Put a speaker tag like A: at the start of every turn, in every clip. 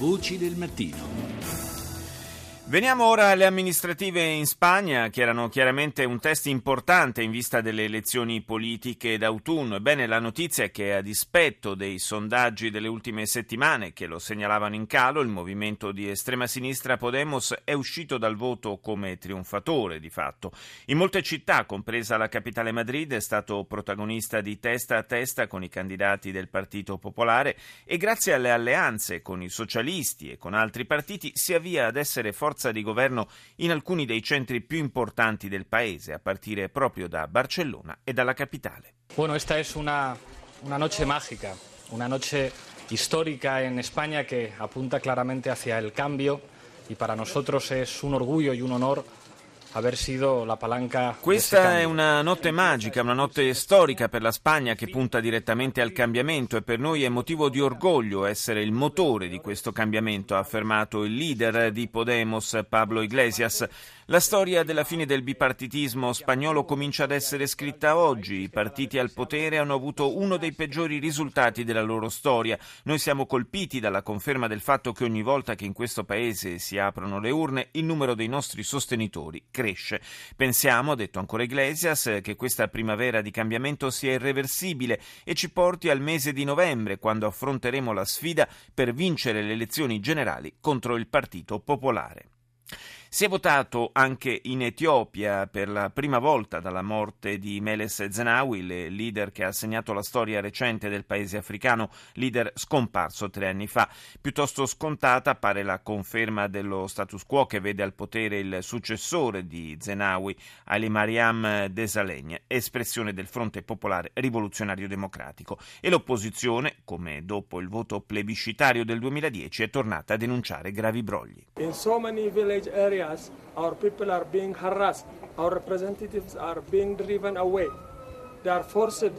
A: Voci del mattino.
B: Veniamo ora alle amministrative in Spagna, che erano chiaramente un test importante in vista delle elezioni politiche d'autunno. Ebbene, la notizia è che a dispetto dei sondaggi delle ultime settimane che lo segnalavano in calo, il movimento di estrema sinistra Podemos è uscito dal voto come trionfatore di fatto. In molte città, compresa la capitale Madrid, è stato protagonista di testa a testa con i candidati del Partito Popolare e grazie alle alleanze con i socialisti e con altri partiti si avvia ad essere forza forza di governo in alcuni dei centri più importanti del paese, a partire proprio da Barcellona e dalla capitale.
C: Bueno, esta es una, una noche mágica, una noche histórica en España que apunta claramente hacia el cambio y para nosotros es un orgullo y un honor aver sido la palanca.
B: Questa è una notte magica, una notte storica per la Spagna che punta direttamente al cambiamento e per noi è motivo di orgoglio essere il motore di questo cambiamento, ha affermato il leader di Podemos, Pablo Iglesias. La storia della fine del bipartitismo spagnolo comincia ad essere scritta oggi. I partiti al potere hanno avuto uno dei peggiori risultati della loro storia. Noi siamo colpiti dalla conferma del fatto che ogni volta che in questo paese si aprono le urne, il numero dei nostri sostenitori cresce. Pensiamo, ha detto ancora Iglesias, che questa primavera di cambiamento sia irreversibile e ci porti al mese di novembre, quando affronteremo la sfida per vincere le elezioni generali contro il Partito Popolare. Si è votato anche in Etiopia per la prima volta dalla morte di Meles Zenawi, il leader che ha segnato la storia recente del paese africano, leader scomparso tre anni fa. Piuttosto scontata pare la conferma dello status quo che vede al potere il successore di Zenawi, Ali Mariam Desalegn, espressione del Fronte Popolare Rivoluzionario Democratico. E l'opposizione, come dopo il voto plebiscitario del 2010, è tornata a denunciare gravi brogli.
D: In so many village areas areas, our people are being harassed, our representatives are being driven away. They are forced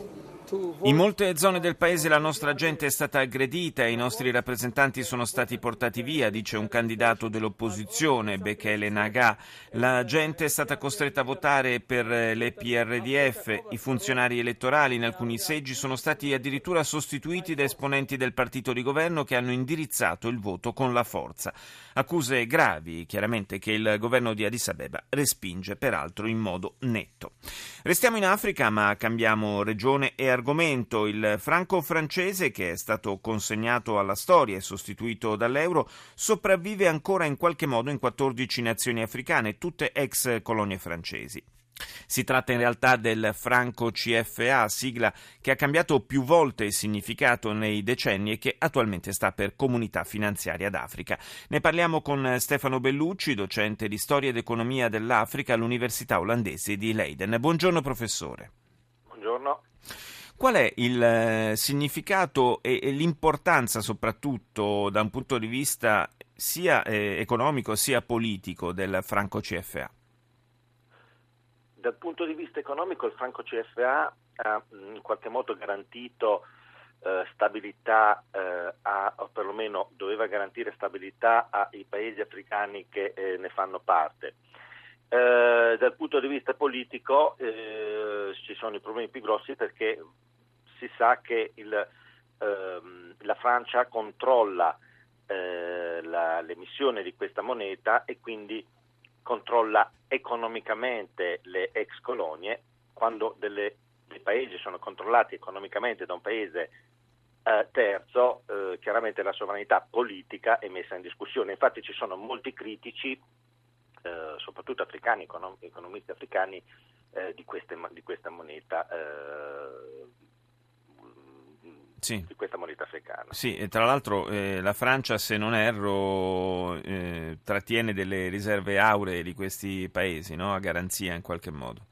B: in molte zone del paese la nostra gente è stata aggredita e i nostri rappresentanti sono stati portati via, dice un candidato dell'opposizione, Bekele Naga. La gente è stata costretta a votare per le PRDF. I funzionari elettorali in alcuni seggi sono stati addirittura sostituiti da esponenti del partito di governo che hanno indirizzato il voto con la forza. Accuse gravi, chiaramente, che il governo di Addis Abeba respinge, peraltro in modo netto. Restiamo in Africa, ma cambiamo regione e argomento. Il franco francese, che è stato consegnato alla storia e sostituito dall'euro, sopravvive ancora in qualche modo in 14 nazioni africane, tutte ex colonie francesi. Si tratta in realtà del franco CFA, sigla che ha cambiato più volte il significato nei decenni e che attualmente sta per Comunità Finanziaria d'Africa. Ne parliamo con Stefano Bellucci, docente di Storia ed Economia dell'Africa all'Università olandese di Leiden. Buongiorno professore.
E: Buongiorno.
B: Qual è il eh, significato e, l'importanza soprattutto da un punto di vista sia eh, economico sia politico del franco CFA?
E: Dal punto di vista economico il franco CFA ha mm, in qualche modo garantito eh, stabilità, eh, a, o perlomeno doveva garantire stabilità ai paesi africani che eh, ne fanno parte. Eh, dal punto di vista politico eh, ci sono i problemi più grossi perché si sa che il, ehm, la Francia controlla eh, l'emissione di questa moneta e quindi controlla economicamente le ex colonie quando delle, dei paesi sono controllati economicamente da un paese eh, terzo, eh, chiaramente la sovranità politica è messa in discussione. Infatti ci sono molti critici, eh, soprattutto africani, econom- economisti africani, eh, di, queste, di, questa moneta eh, sì. di questa moneta africana.
B: Sì, e tra l'altro eh, la Francia, se non erro, eh, trattiene delle riserve auree di questi paesi, no? a garanzia in qualche modo.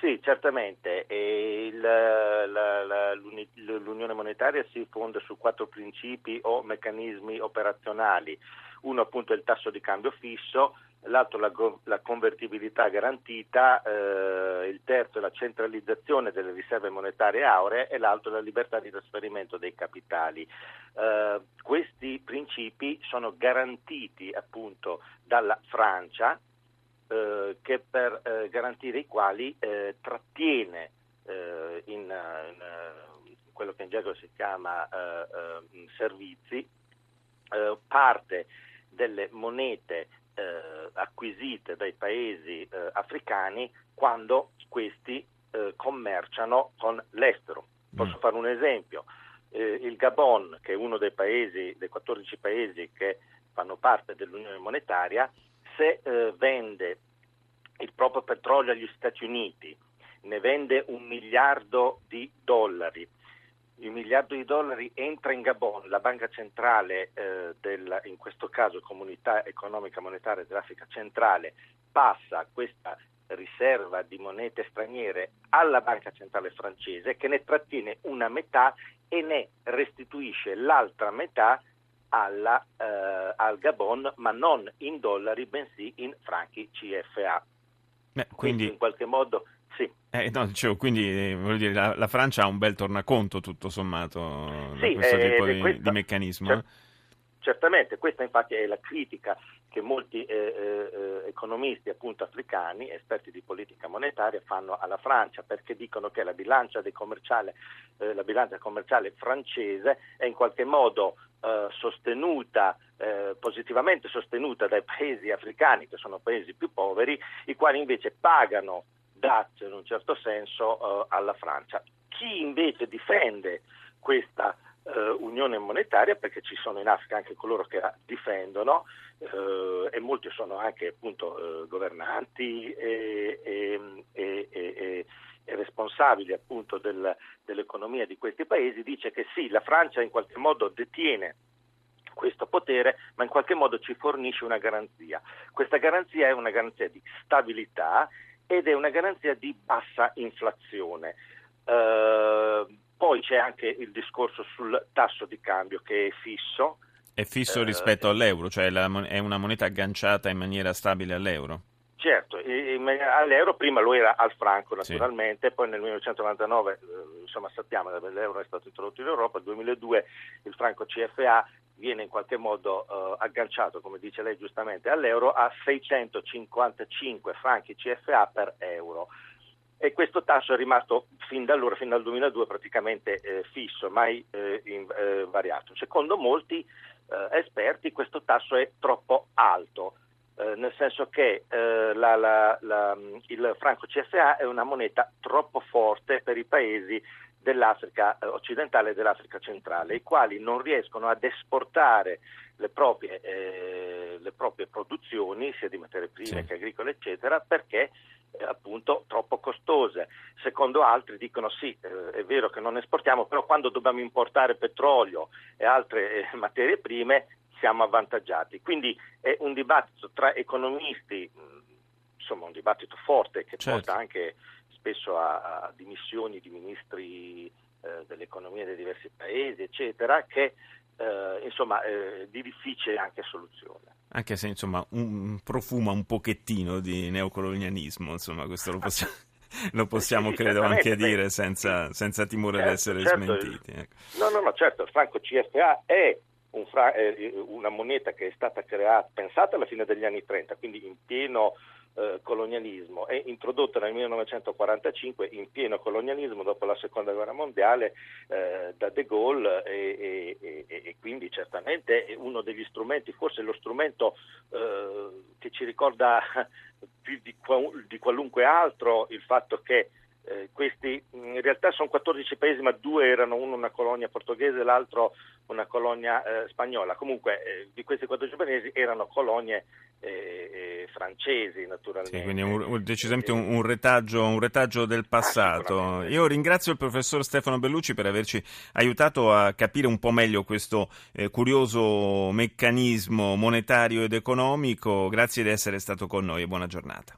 E: Sì, certamente. Il, la, la, l'Unione monetaria si fonda su quattro principi o meccanismi operazionali. Uno appunto è il tasso di cambio fisso, l'altro la, la convertibilità garantita, eh, il terzo è la centralizzazione delle riserve monetarie auree e l'altro la libertà di trasferimento dei capitali. Eh, questi principi sono garantiti appunto dalla Francia eh, che per eh, garantire i quali eh, trattiene eh, in, in quello che in gergo si chiama servizi parte delle monete eh, acquisite dai paesi eh, africani quando questi eh, commerciano con l'estero. Posso mm. fare un esempio. Eh, il Gabon, che è uno dei paesi, dei 14 paesi che fanno parte dell'Unione Monetaria, se eh, vende il proprio petrolio agli Stati Uniti, ne vende un miliardo di dollari, il miliardo di dollari entra in Gabon, la banca centrale, eh, del, in questo caso Comunità Economica Monetaria dell'Africa Centrale, passa questa riserva di monete straniere alla banca centrale francese che ne trattiene una metà e ne restituisce l'altra metà alla, eh, al Gabon, ma non in dollari, bensì in franchi CFA. Beh, quindi... quindi in qualche modo sì.
B: Eh, no, dicevo, quindi eh, dire, la, la, Francia ha un bel tornaconto tutto sommato sì, questo eh, tipo di, questa, di, meccanismo. Cer-
E: certamente, questa infatti è la critica che molti eh, eh, economisti appunto africani, esperti di politica monetaria, fanno alla Francia perché dicono che la bilancia, commerciale, eh, la bilancia commerciale francese è in qualche modo sostenuta, positivamente sostenuta dai paesi africani, che sono paesi più poveri, i quali invece pagano dazio in un certo senso uh, alla Francia. Chi invece difende questa uh, unione monetaria, perché ci sono in Africa anche coloro che la difendono, uh, e molti sono anche appunto governanti e, e, e, e responsabili appunto del, dell'economia di questi paesi, dice che sì, la Francia in qualche modo detiene questo potere, ma in qualche modo ci fornisce una garanzia. Questa garanzia è una garanzia di stabilità ed è una garanzia di bassa inflazione. Uh, poi c'è anche il discorso sul tasso di cambio che è fisso.
B: È fisso uh, rispetto all'euro, cioè la, è una moneta agganciata in maniera stabile all'euro?
E: Certo, all'euro prima lo era al franco naturalmente, sì. poi nel 1999, eh, insomma sappiamo che l'euro è stato introdotto in Europa, nel 2002 il franco CFA viene in qualche modo uh, agganciato, come dice lei giustamente, all'euro a 655 franchi CFA per euro. E questo tasso è rimasto fin da allora, fin dal 2002, praticamente eh, fisso, mai eh, in, eh, variato. Secondo molti eh, esperti questo tasso è troppo alto, eh, nel senso che la, la, la, il franco CFA è una moneta troppo forte per i paesi dell'Africa eh, occidentale e dell'Africa centrale, i quali non riescono ad esportare le proprie, eh, le proprie produzioni, sia di materie prime sì. che agricole, eccetera, perché eh, appunto troppo costose. Secondo altri dicono sì, eh, è vero che non esportiamo, però quando dobbiamo importare petrolio e altre eh, materie prime siamo avvantaggiati. Quindi è un dibattito tra economisti, insomma un dibattito forte che certo. porta anche spesso a, a dimissioni di ministri eh, dell'economia dei diversi paesi, eccetera, che eh, insomma eh, di difficile anche soluzione.
B: Anche se insomma un, profuma un pochettino di neocolonialismo, insomma questo lo possiamo... lo possiamo, sì, credo, anche dire senza, senza timore certo, di essere certo, smentiti. Ecco.
E: No, no, no, certo, il franco CFA è un fra- una moneta che è stata creata, pensata alla fine degli anni 30, quindi in pieno eh, colonialismo, è introdotta nel 1945 in pieno colonialismo dopo la seconda guerra mondiale eh, da De Gaulle e, e, e, e, quindi certamente è uno degli strumenti, forse lo strumento eh, che ci ricorda più di, di qualunque altro il fatto che eh, questi in realtà sono 14 paesi, ma due erano uno una colonia portoghese e l'altro una colonia eh, spagnola. Comunque eh, di questi 14 paesi erano colonie eh, eh, francesi, naturalmente.
B: Sì, quindi un, decisamente un, un, retaggio, un, retaggio, del passato. Io ringrazio il professor Stefano Bellucci per averci aiutato a capire un po' meglio questo eh, curioso meccanismo monetario ed economico. Grazie di essere stato con noi e buona giornata.